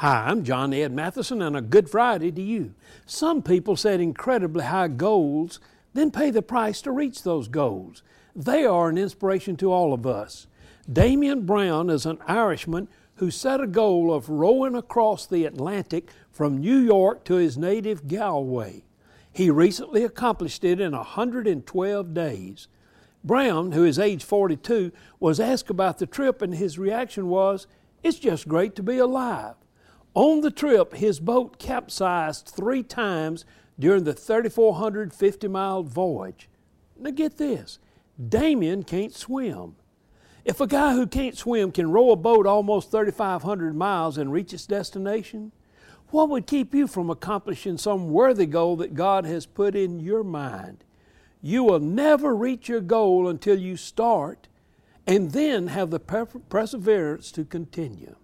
Hi, I'm John Ed Mathison, and a good Friday to you. Some people set incredibly high goals, then pay the price to reach those goals. They are an inspiration to all of us. Damian Browne is an Irishman who set a goal of rowing across the Atlantic from New York to his native Galway. He recently accomplished it in 112 days. Browne, who is age 42, was asked about the trip, and his reaction was, It's just great to be alive. On the trip, his boat capsized three times during the 3,450 mile voyage. Now, get this Damian can't swim. If a guy who can't swim can row a boat almost 3,500 miles and reach its destination, what would keep you from accomplishing some worthy goal that God has put in your mind? You will never reach your goal until you start and then have the perseverance to continue.